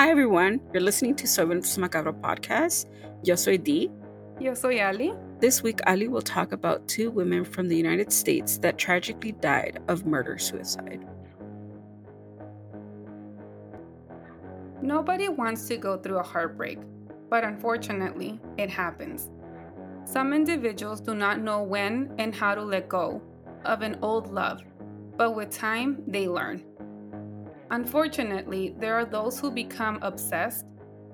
Hi everyone, you're listening to Sobremesa Macabro podcast. Yo soy Dee. Yo soy Ali. This week, Ali will talk about two women from the United States that tragically died of murder suicide. Nobody wants to go through a heartbreak, but unfortunately, it happens. Some individuals do not know when and how to let go of an old love, but with time, they learn. Unfortunately, there are those who become obsessed,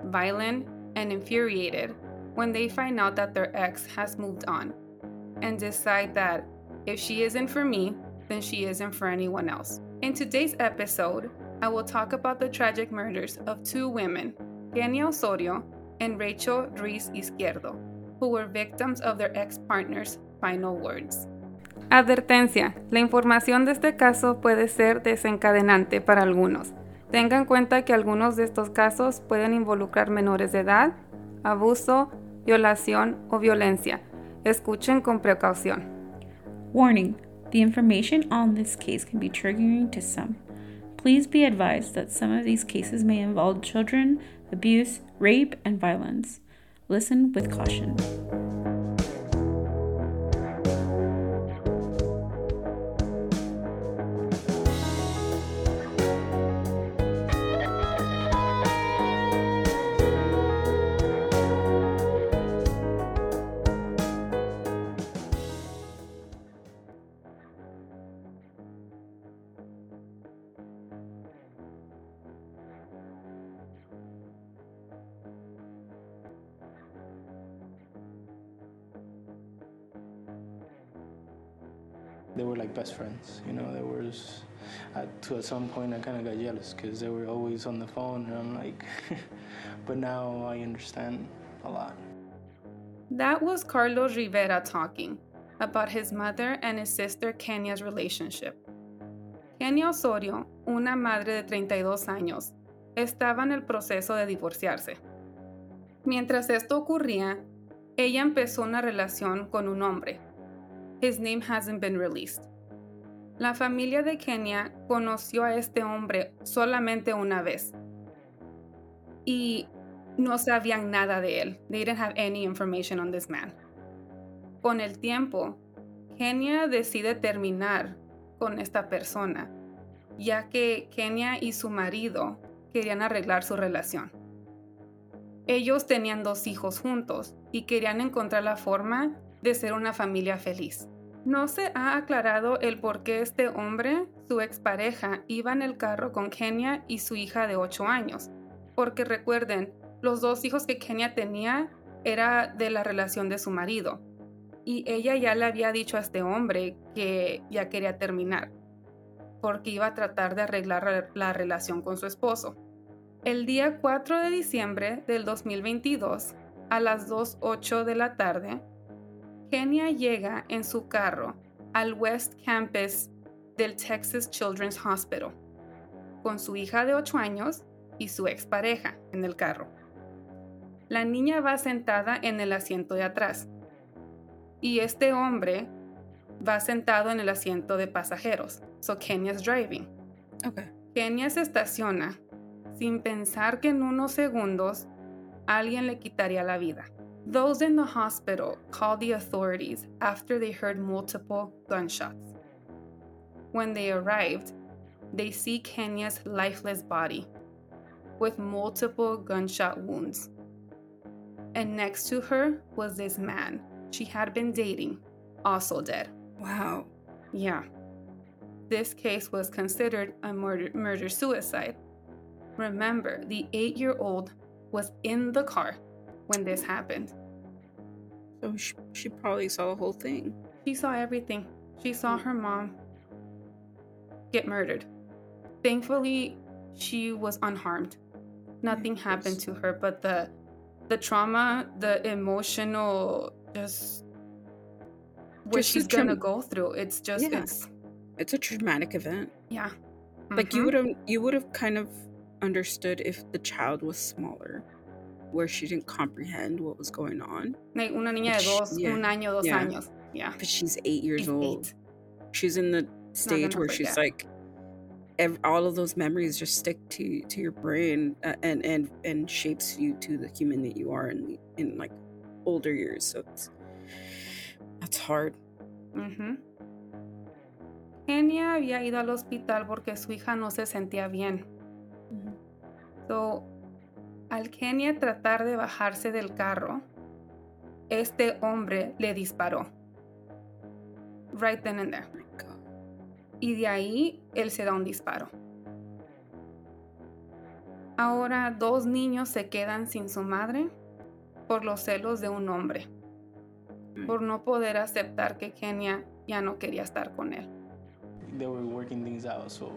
violent, and infuriated when they find out that their ex has moved on and decide that if she isn't for me, then she isn't for anyone else. In today's episode, I will talk about the tragic murders of two women, Kenia Osorio and Rachel Ruiz Izquierdo, who were victims of their ex partner's final words. Advertencia, la información de este caso puede ser desencadenante para algunos. Tenga en cuenta que algunos de estos casos pueden involucrar menores de edad, abuso, violación o violencia. Escuchen con precaución. Warning, the information on this case can be triggering to some. Please be advised that some of these cases may involve children, abuse, rape, and violence. Listen with caution. Best friends. You know, there was, at, to at some point I kind of got jealous because they were always on the phone, and I'm like, but now I understand a lot. That was Carlos Rivera talking about his mother and his sister Kenia's relationship. Kenya Osorio, una madre de 32 años, estaba en el proceso de divorciarse. Mientras esto ocurría, ella empezó una relación con un hombre, His name hasn't been released. La familia de Kenia conoció a este hombre solamente una vez y no sabían nada de él. They didn't have any information on this man. Con el tiempo, Kenia decide terminar con esta persona, ya que Kenia y su marido querían arreglar su relación. Ellos tenían dos hijos juntos y querían encontrar la forma de ser una familia feliz. No se ha aclarado el por qué este hombre, su expareja, iba en el carro con Kenia y su hija de 8 años. Porque recuerden, los dos hijos que Kenia tenía era de la relación de su marido. Y ella ya le había dicho a este hombre que ya quería terminar, porque iba a tratar de arreglar la relación con su esposo. El día 4 de diciembre del 2022, a las 2.08 de la tarde, Kenia llega en su carro al West Campus del Texas Children's Hospital con su hija de 8 años y su expareja en el carro. La niña va sentada en el asiento de atrás y este hombre va sentado en el asiento de pasajeros. So Kenya's driving. Okay. Kenia se estaciona sin pensar que en unos segundos alguien le quitaría la vida. Those in the hospital called the authorities after they heard multiple gunshots. When they arrived, they see Kenia's lifeless body with multiple gunshot wounds. And next to her was this man she had been dating, also dead. Wow. Yeah. This case was considered a murder, murder suicide. Remember, the eight year old was in the car when this happened. So she, she probably saw the whole thing. She saw everything. She saw her mom. get murdered. Thankfully, she was unharmed. Nothing happened to her, but the the trauma, the emotional just what Just she's gonna go through. It's just Yeah. it's It's a traumatic event. yeah. Like you Mhm. would have you would have kind of understood if the child was smaller, where she didn't comprehend what was going on. like una niña de dos, yeah, un año, dos yeah. años. Yeah. But she's eight years She's old. eight. She's in the stage where she's like, ev- all of those memories just stick to to your brain uh, and and and shapes you to the human that you are in in like older years. So it's that's hard. Ujú. Kenia había ido al hospital porque su hija no se sentía bien. So, al Kenia tratar de bajarse del carro, este hombre le disparó. Right then and there. Y de ahí él se da un disparo. Ahora dos niños se quedan sin su madre por los celos de un hombre, por no poder aceptar que Kenia ya no quería estar con él. They were working things out, so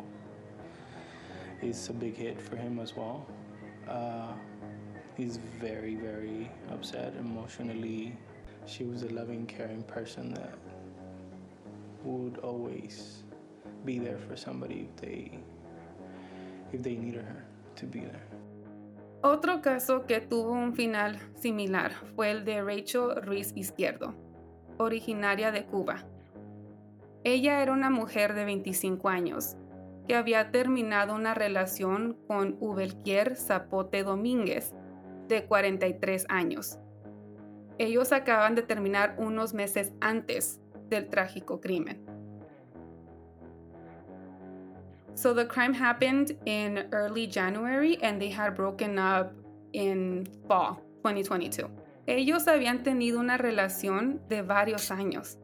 it's a big hit for him as well. Uh, he's very, very upset emotionally. She was a loving, caring person that would always be there for somebody if they if they needed her to be there. Otro caso que tuvo un final similar fue el de Rachel Ruiz Izquierdo, originaria de Cuba. Ella era una mujer de 25 años que había terminado una relación con Ubelquier Zapote Domínguez, de 43 años. Ellos acaban de terminar unos meses antes del trágico crimen. So the crime happened in early January and they had broken up in fall 2022. Ellos habían tenido una relación de varios años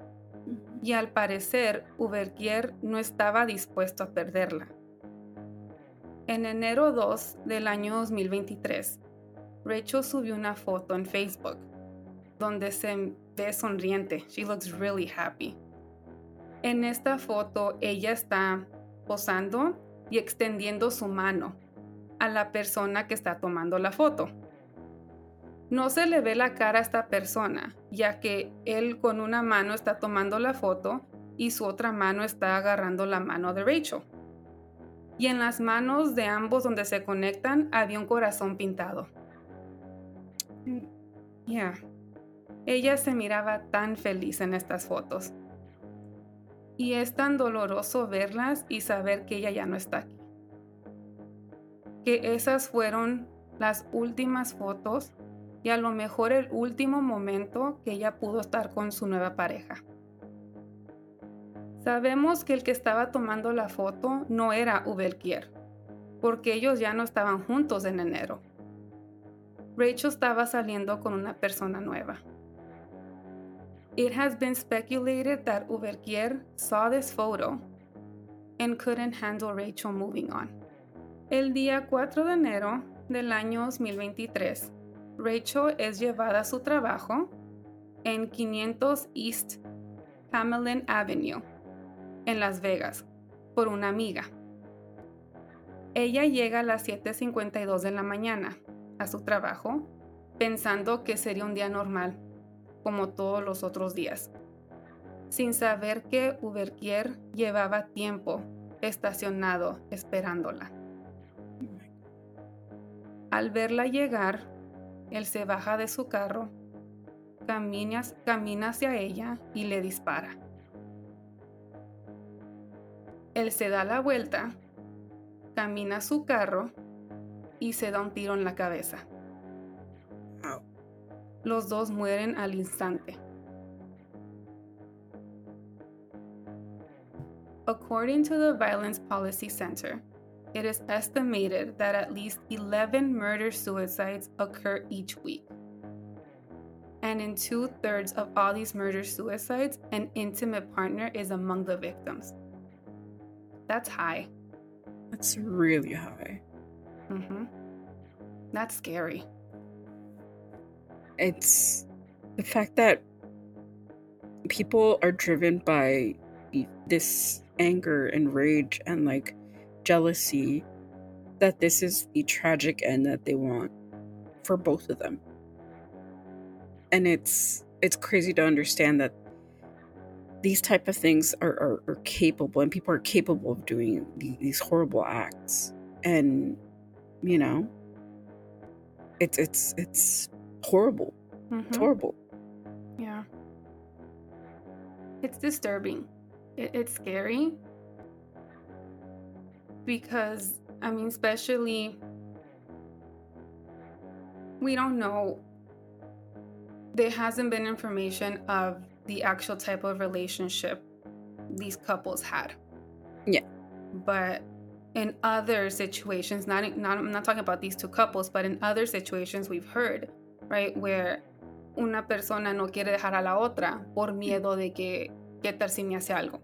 y al parecer Uberquier no estaba dispuesto a perderla. En enero 2 del año 2023, Rachel subió una foto en Facebook donde se ve sonriente. She looks really happy. En esta foto ella está posando y extendiendo su mano a la persona que está tomando la foto. No se le ve la cara a esta persona, ya que él con una mano está tomando la foto y su otra mano está agarrando la mano de Rachel. Y en las manos de ambos donde se conectan había un corazón pintado. Yeah. Ella se miraba tan feliz en estas fotos. Y es tan doloroso verlas y saber que ella ya no está aquí. Que esas fueron las últimas fotos y a lo mejor el último momento que ella pudo estar con su nueva pareja. Sabemos que el que estaba tomando la foto no era Ubelquier, porque ellos ya no estaban juntos en enero. Rachel estaba saliendo con una persona nueva. It has been speculated that Uberquier saw this photo and couldn't handle Rachel moving on. El día 4 de enero del año 2023, Rachel es llevada a su trabajo en 500 East Hamelin Avenue, en Las Vegas, por una amiga. Ella llega a las 7.52 de la mañana a su trabajo pensando que sería un día normal como todos los otros días, sin saber que Uberquier llevaba tiempo estacionado esperándola. Al verla llegar, él se baja de su carro, camina, camina hacia ella y le dispara. Él se da la vuelta, camina a su carro y se da un tiro en la cabeza. Los dos mueren al instante. According to the Violence Policy Center, it is estimated that at least 11 murder suicides occur each week. And in two thirds of all these murder suicides, an intimate partner is among the victims. That's high. That's really high. Mm hmm. That's scary. It's the fact that people are driven by this anger and rage and like jealousy that this is the tragic end that they want for both of them. And it's it's crazy to understand that these type of things are, are, are capable and people are capable of doing these horrible acts. And you know it's it's it's horrible. Mm-hmm. it's horrible. Yeah. It's disturbing. It, it's scary because i mean especially we don't know there hasn't been information of the actual type of relationship these couples had. Yeah. But in other situations, not, not I'm not talking about these two couples, but in other situations we've heard, right, where una persona no quiere dejar a la otra por miedo de que qué tal si me hace algo.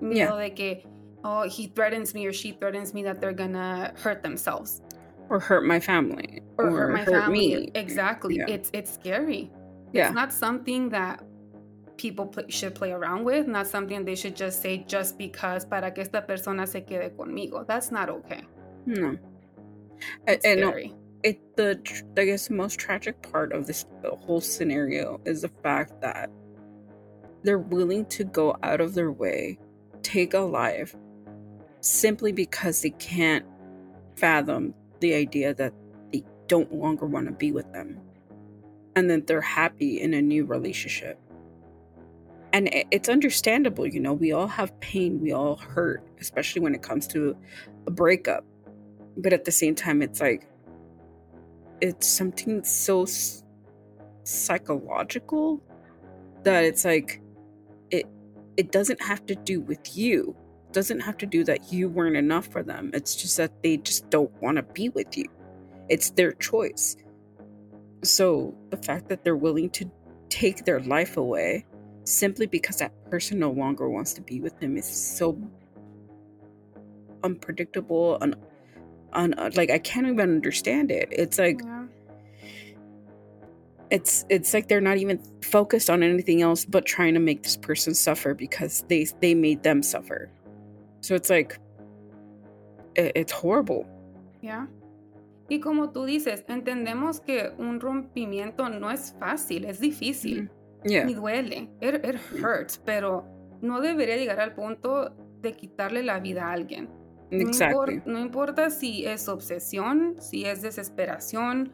Miedo yeah. de que oh he threatens me or she threatens me that they're gonna hurt themselves or hurt my family or, or hurt my hurt family. Me. Exactly. Yeah. It's it's scary. Yeah. It's not something that people play, should play around with, not something they should just say just because para que esta persona se quede conmigo. That's not okay. No. It's and scary. it the I guess the most tragic part of this whole scenario is the fact that they're willing to go out of their way, take a life, simply because they can't fathom the idea that they don't longer want to be with them. And that they're happy in a new relationship. And it's understandable you know we all have pain we all hurt especially when it comes to a breakup. But at the same time it's like it's something so psychological that it's like it it doesn't have to do with you doesn't have to do that you weren't enough for them it's just that they just don't want to be with you it's their choice so the fact that they're willing to take their life away simply because that person no longer wants to be with them is so unpredictable and un, un, like I can't even understand it. It's like yeah. it's it's like they're not even focused on anything else but trying to make this person suffer because they they made them suffer. So it's like it, it's horrible. Yeah. Y como tú dices, entendemos que un rompimiento no es fácil, es difícil. Mm-hmm. Yeah. Y duele. It, it hurts, pero no debería llegar al punto de quitarle la vida a alguien. Exactly. No, no importa si es obsesión, si es desesperación,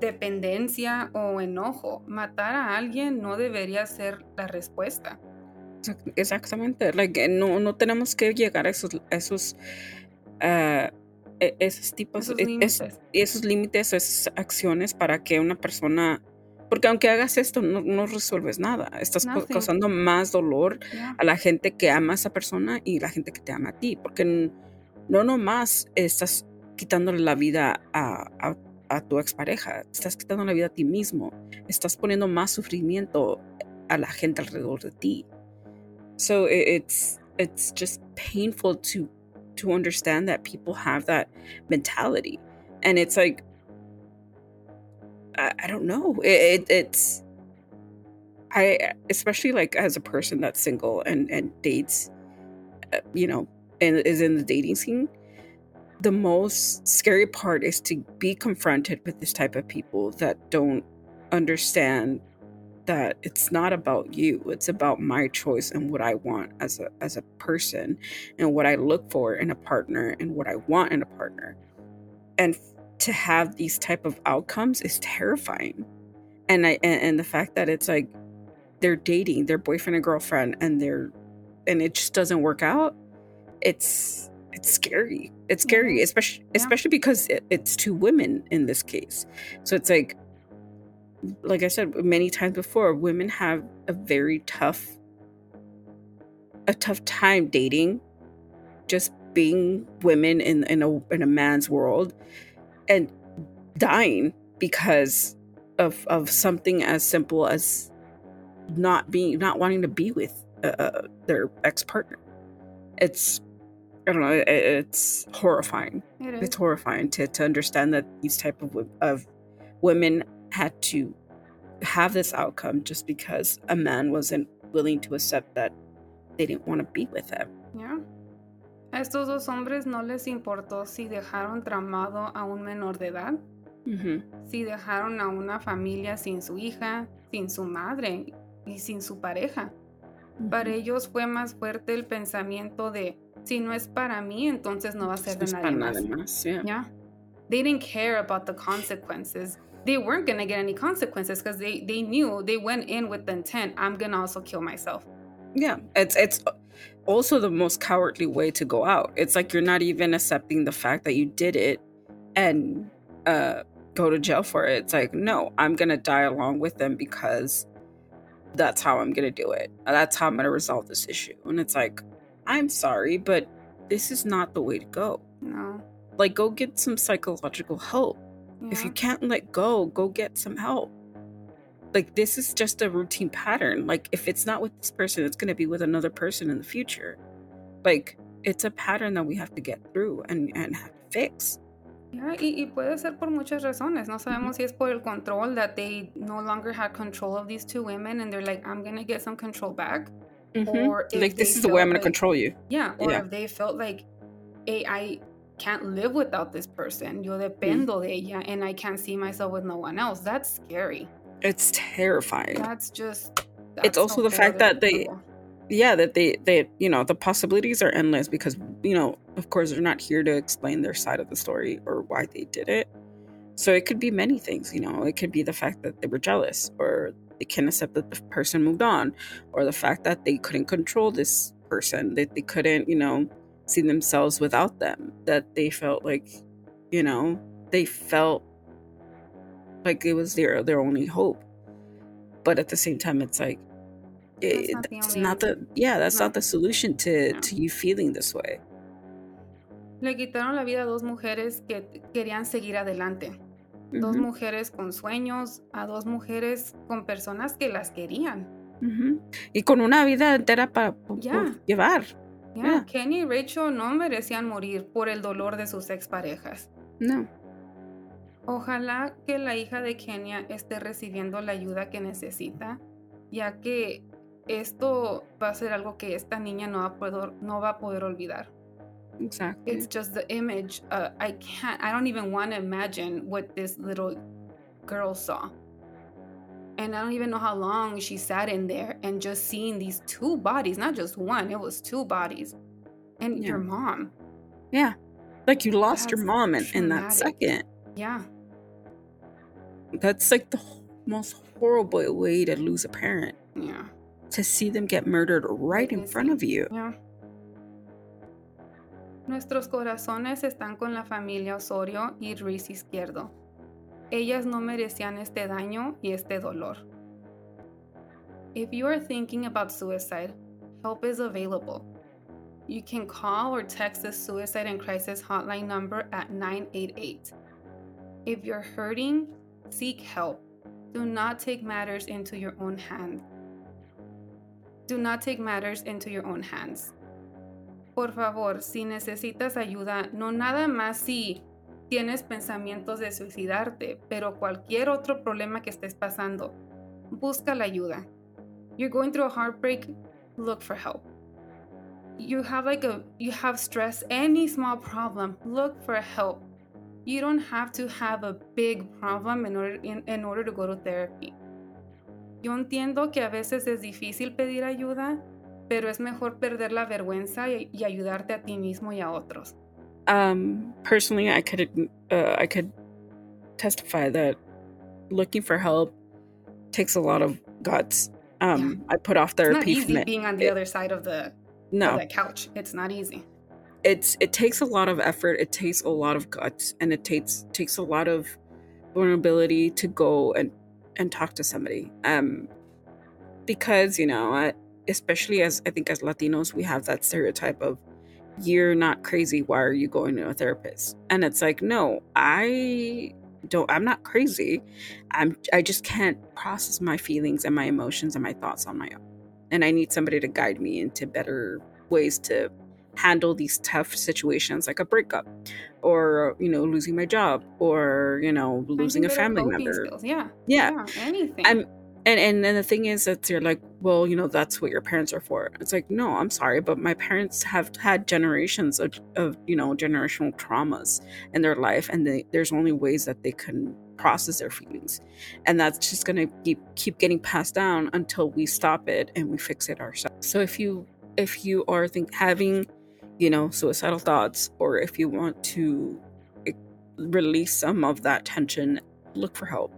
dependencia o enojo. Matar a alguien no debería ser la respuesta. Exactamente. Like, no, no tenemos que llegar a esos, esos, uh, esos tipos, esos límites. Es, esos límites, esas acciones para que una persona porque aunque hagas esto, no, no resuelves nada. Estás causando más dolor a la gente que ama a esa persona y la gente que te ama a ti. Porque no nomás estás quitándole la vida a, a, a tu expareja, estás quitando la vida a ti mismo. Estás poniendo más sufrimiento a la gente alrededor de ti. So it's it's just painful to to understand that people have that mentality. And it's like I, I don't know. It, it, it's I especially like as a person that's single and and dates, uh, you know, and is in the dating scene. The most scary part is to be confronted with this type of people that don't understand that it's not about you it's about my choice and what i want as a as a person and what i look for in a partner and what i want in a partner. And to have these type of outcomes is terrifying. And i and, and, the fact that it's like they're dating their boyfriend and girlfriend and they're and it just doesn't work out it's it's scary. It's scary especially yeah. especially because it, it's two women in this case. So it's like like i said many times before women have a very tough a tough time dating just being women in in a in a man's world and dying because of of something as simple as not being not wanting to be with uh, uh their ex partner. It's I don't know. It, it's horrifying. It it's horrifying to to understand that these type of of women had to have this outcome just because a man wasn't willing to accept that they didn't want to be with him. Yeah. A estos dos hombres no les importó si dejaron tramado a un menor de edad, Mhm. si dejaron a una familia sin su hija, sin su madre y sin su pareja. Para ellos fue más fuerte el pensamiento de si no es para mí, entonces no va a ser de nadie más. más. Yeah. Yeah. They didn't care about the consequences. They weren't going to get any consequences because they, they knew they went in with the intent, I'm going to also kill myself. Yeah, it's it's also the most cowardly way to go out. It's like you're not even accepting the fact that you did it and uh go to jail for it. It's like, no, I'm going to die along with them because that's how I'm going to do it. That's how I'm going to resolve this issue. And it's like, I'm sorry, but this is not the way to go. No. Like go get some psychological help. If you mm-hmm. can't let go, go get some help. Like this is just a routine pattern. Like if it's not with this person, it's going to be with another person in the future. Like it's a pattern that we have to get through and and have to fix. Yeah, y, y puede ser por muchas razones. No sabemos mm-hmm. si es por el control that they no longer had control of these two women and they're like, I'm going to get some control back. Mm-hmm. Or if like this is the way I'm going to like- control you. Yeah, or Yeah. if they felt like, hey, I can't live without this person. Yo mm. dependo de ella and I can't see myself with no one else. That's scary. It's terrifying. That's just. It's that's a also the fact that they- yeah that they they you know the possibilities are endless because you know of course they're not here to explain their side of the story or why they did it so it could be many things you know it could be the fact that they were jealous or they can't accept that the person moved on or the fact that they couldn't control this person that they couldn't you know see themselves without them that they felt like you know they felt like it was their their only hope but at the same time it's like it, not the that's not the yeah that's No. not the solution to No. to you feeling this way Le quitaron la vida a dos mujeres que querían seguir adelante. Dos Mhm, mujeres con sueños, a dos mujeres con personas que las querían. mhm. y con una vida entera para llevar Yeah, Yeah. Kenny y Rachel no merecían morir por el dolor de sus exparejas. no Ojalá que la hija de Kenia esté recibiendo la ayuda que necesita, ya que esto va a ser algo que esta niña no va a poder, no va a poder olvidar. exactly It's just the image. Uh, I can't, I don't even want to imagine what this little girl saw. And I don't even know how long she sat in there and just seeing these two bodies, not just one, it was two bodies. And your mom. yeah like you lost your mom in, in that second Yeah. that's like the most horrible way to lose a parent Yeah. to see them get murdered right in front of you Yeah. Nuestros corazones están con la familia Osorio y Ruiz Izquierdo. Ellas no merecían este daño y este dolor. If you are thinking about suicide, help is available. You can call or text the Suicide and Crisis Hotline number at 988. If you're hurting, seek help. Do not take matters into your own hands. Do not take matters into your own hands. Por favor, si necesitas ayuda, no nada más si tienes pensamientos de suicidarte, pero cualquier otro problema que estés pasando, busca la ayuda. You're going through a heartbreak, look for help. You have like a you have stress, any small problem, look for help. You don't have to have a big problem in order in, in order to go to therapy. Yo entiendo que a veces es difícil pedir ayuda, pero es mejor perder la vergüenza y, y ayudarte a ti mismo y a otros. Um personally i could uh, i could testify that looking for help takes a lot of guts. Um i put off It's not therapy easy being on the it- other side of the, no. of the couch. It's not easy. it's it takes a lot of effort. It takes a lot of guts and it takes takes a lot of vulnerability to go and and talk to somebody. Um because you know I, especially as i think as latinos we have that stereotype of you're not crazy why are you going to a therapist and it's like no i don't i'm not crazy i'm i just can't process my feelings and my emotions and my thoughts on my own and i need somebody to guide me into better ways to handle these tough situations like a breakup or you know losing my job or you know losing a family member skills. Yeah. Yeah. Anything. I'm and and and the thing is that you're like well you know that's what your parents are for. It's like no i'm sorry but my parents have had generations of, of you know generational traumas in their life and they, there's only ways that they can process their feelings. And that's just going to keep keep getting passed down until we stop it and we fix it ourselves. So if you if you are think having you know suicidal thoughts or if you want to eh, release some of that tension look for help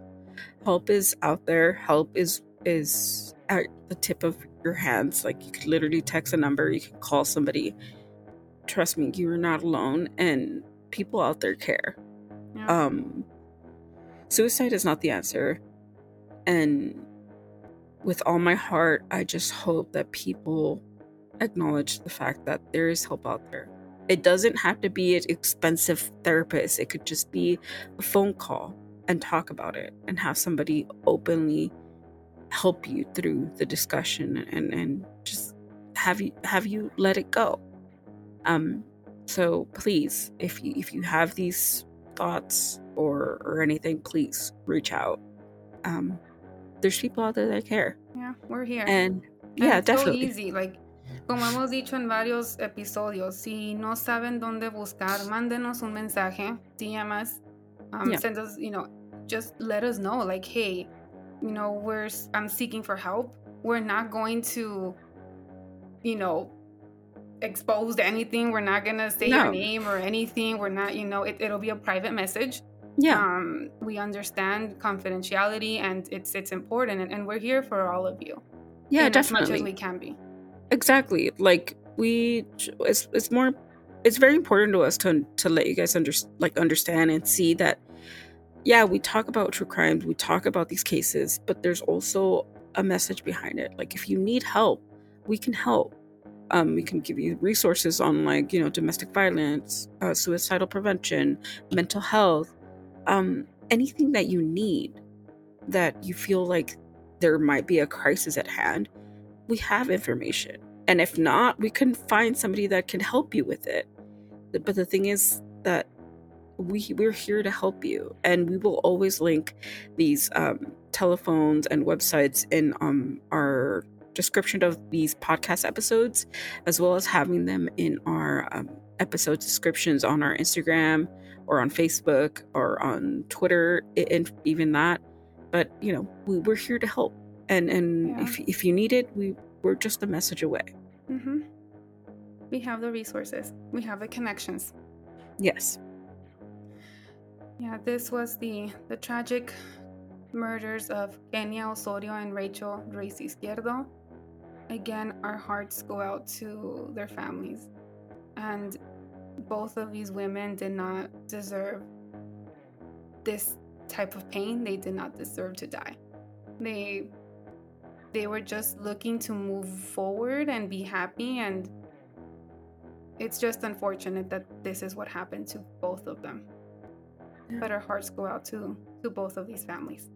help is out there. Help is is at the tip of your hands. Like you could literally text a number you can call somebody. Trust me you're not alone and people out there care. Yeah. um suicide is not the answer. And with all my heart i just hope that people acknowledge the fact that there is help out there. It doesn't have to be an expensive therapist. It could just be a phone call and talk about it and have somebody openly help you through the discussion and and just have you have you let it go. Um so please if you if you have these thoughts or or anything please reach out. Um there's people out there that care. Yeah we're here. And, and yeah definitely so easy like Como hemos dicho en varios episodios, si no saben dónde buscar, mándenos un mensaje, DM us um, yeah. send us you know just let us know like hey you know we're i'm seeking for help. We're not going to you know expose anything. We're not gonna say no. your name or anything. We're not you know it, it'll be a private message. Yeah. Um we understand confidentiality and it's it's important and, and we're here for all of you. Yeah definitely as much as we can be. Exactly. Like we it's, it's more it's very important to us to to let you guys under like understand and see that yeah, we talk about true crimes, we talk about these cases, but there's also a message behind it. Like if you need help, we can help. Um, we can give you resources on like you know domestic violence, uh, suicidal prevention, mental health, um, anything that you need that you feel like there might be a crisis at hand. We have information, and if not, we can find somebody that can help you with it. But the thing is that we we're here to help you and we will always link these um, telephones and websites in um, our description of these podcast episodes as well as having them in our um, episode descriptions on our instagram or on facebook or on twitter and even that but you know we, we're here to help and and yeah. if, if you need it we we're just a message away mm-hmm. We have the resources we have the connections yes yeah, this was the the tragic murders of Kenia Osorio and Rachel Ruiz Izquierdo. Again, our hearts go out to their families. And both of these women did not deserve this type of pain. They did not deserve to die. They they were just looking to move forward and be happy and it's just unfortunate that this is what happened to both of them but our hearts go out to to both of these families.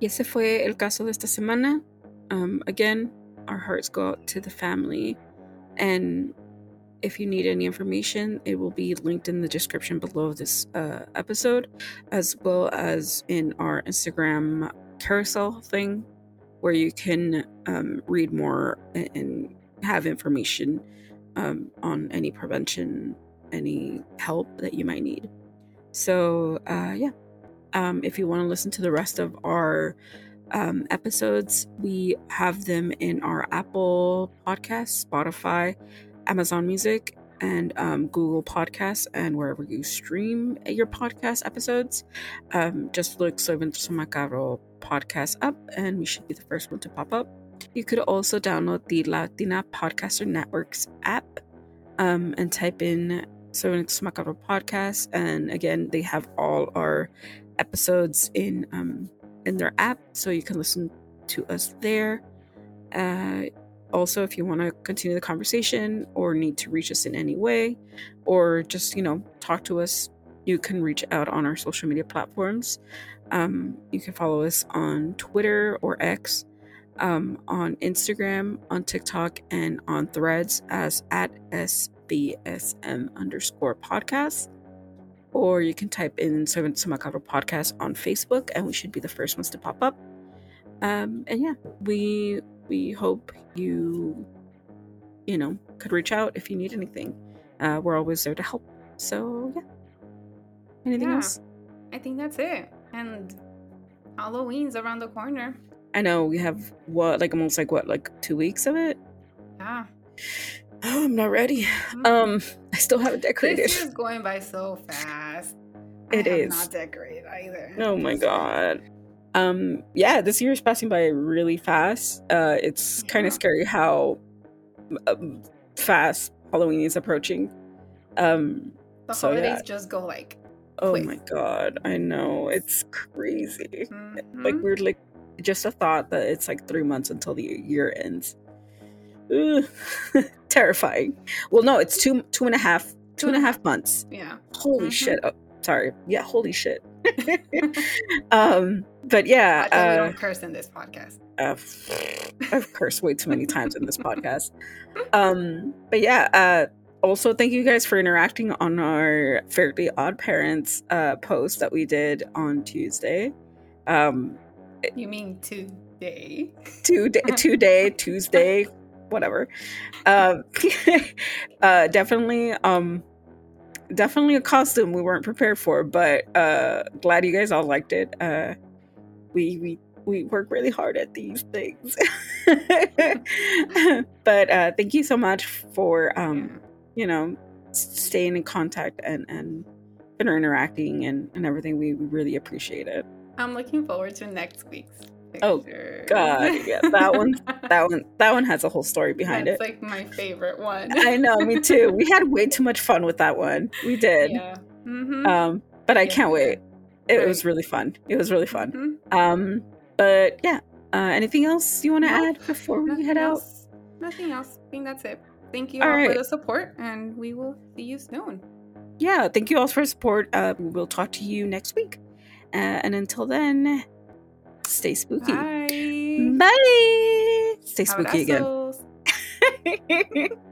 Y ese fue el caso de esta semana. Um, again, our hearts go out to the family and if you need any information, it will be linked in the description below this uh, episode, as well as in our Instagram carousel thing, where you can um, read more and have information um, on any prevention, any help that you might need. So, uh, yeah. Um, if you want to listen to the rest of our um, episodes, we have them in our Apple Podcast, Spotify, Amazon Music, and um, Google Podcasts, and wherever you stream your podcast episodes. Um, just look Soy Macabro podcast up, and we should be the first one to pop up. You could also download the Latina Podcaster Networks app um, and type in Soy Macabro podcast, and again, they have all our episodes in um, in their app, so you can listen to us there. Uh, also if you want to continue the conversation or need to reach us in any way or just you know talk to us you can reach out on our social media platforms. Um, you can follow us on Twitter or X, um, on Instagram, on TikTok, and on Threads as at SBSM underscore podcast. Or you can type in Seven Sumakaro podcast on Facebook, and we should be the first ones to pop up. Um, and yeah, we we hope you you know could reach out if you need anything. Uh, we're always there to help. So yeah. Anything Yeah. else? I think that's it. And Halloween's around the corner. I know we have what like almost like what like two weeks of it. Yeah. Oh, I'm not ready. Mhm. Um, I still haven't decorated. This year's going by so fast. It I is. not decorated either. Oh my god. Um, yeah, this year is passing by really fast. Uh, it's kind of scary how um, fast Halloween is approaching. Um, The So, holidays yeah. just go like. oh Quick. my god, I know it's crazy. Like mhm. we're like just a thought that it's like three months until the year ends. Ugh. Terrifying. Well, no, it's two two and a half two and a half months. yeah. Holy Mhm. shit! Oh, sorry. Yeah, holy shit. um, but yeah, uh, don't curse in this podcast. uh, I've cursed way too many times in this podcast. Um, but yeah, uh, also thank you guys for interacting on our Fairly Odd Parents uh, post that we did on Tuesday. Um, You mean today? Tuesday, Tuesday, Tuesday, whatever. Um, uh, definitely, um, definitely a costume we weren't prepared for, but uh, glad you guys all liked it. Uh, we we we work really hard at these things, but uh, thank you so much for um, you know staying in contact and and interacting and and everything. We, we really appreciate it. I'm looking forward to next week's. Oh. God, yeah, that one- That one that one has a whole story behind That's it. It's like my favorite one. I know, me too. We had way too much fun with that one. We did. Yeah. Mm-hmm. Um, but I Yeah. can't wait. It Right. was really fun. It was really fun. Mhm. Um, but yeah. Uh, anything else you want to No, add before we head out? Nothing else. I think that's it. Thank you All all, right. for the support, and we will see you soon. Yeah. Thank you all for support. Uh, we'll talk to you next week. Uh, and until then, stay spooky. Bye. Bye. Stay spooky again.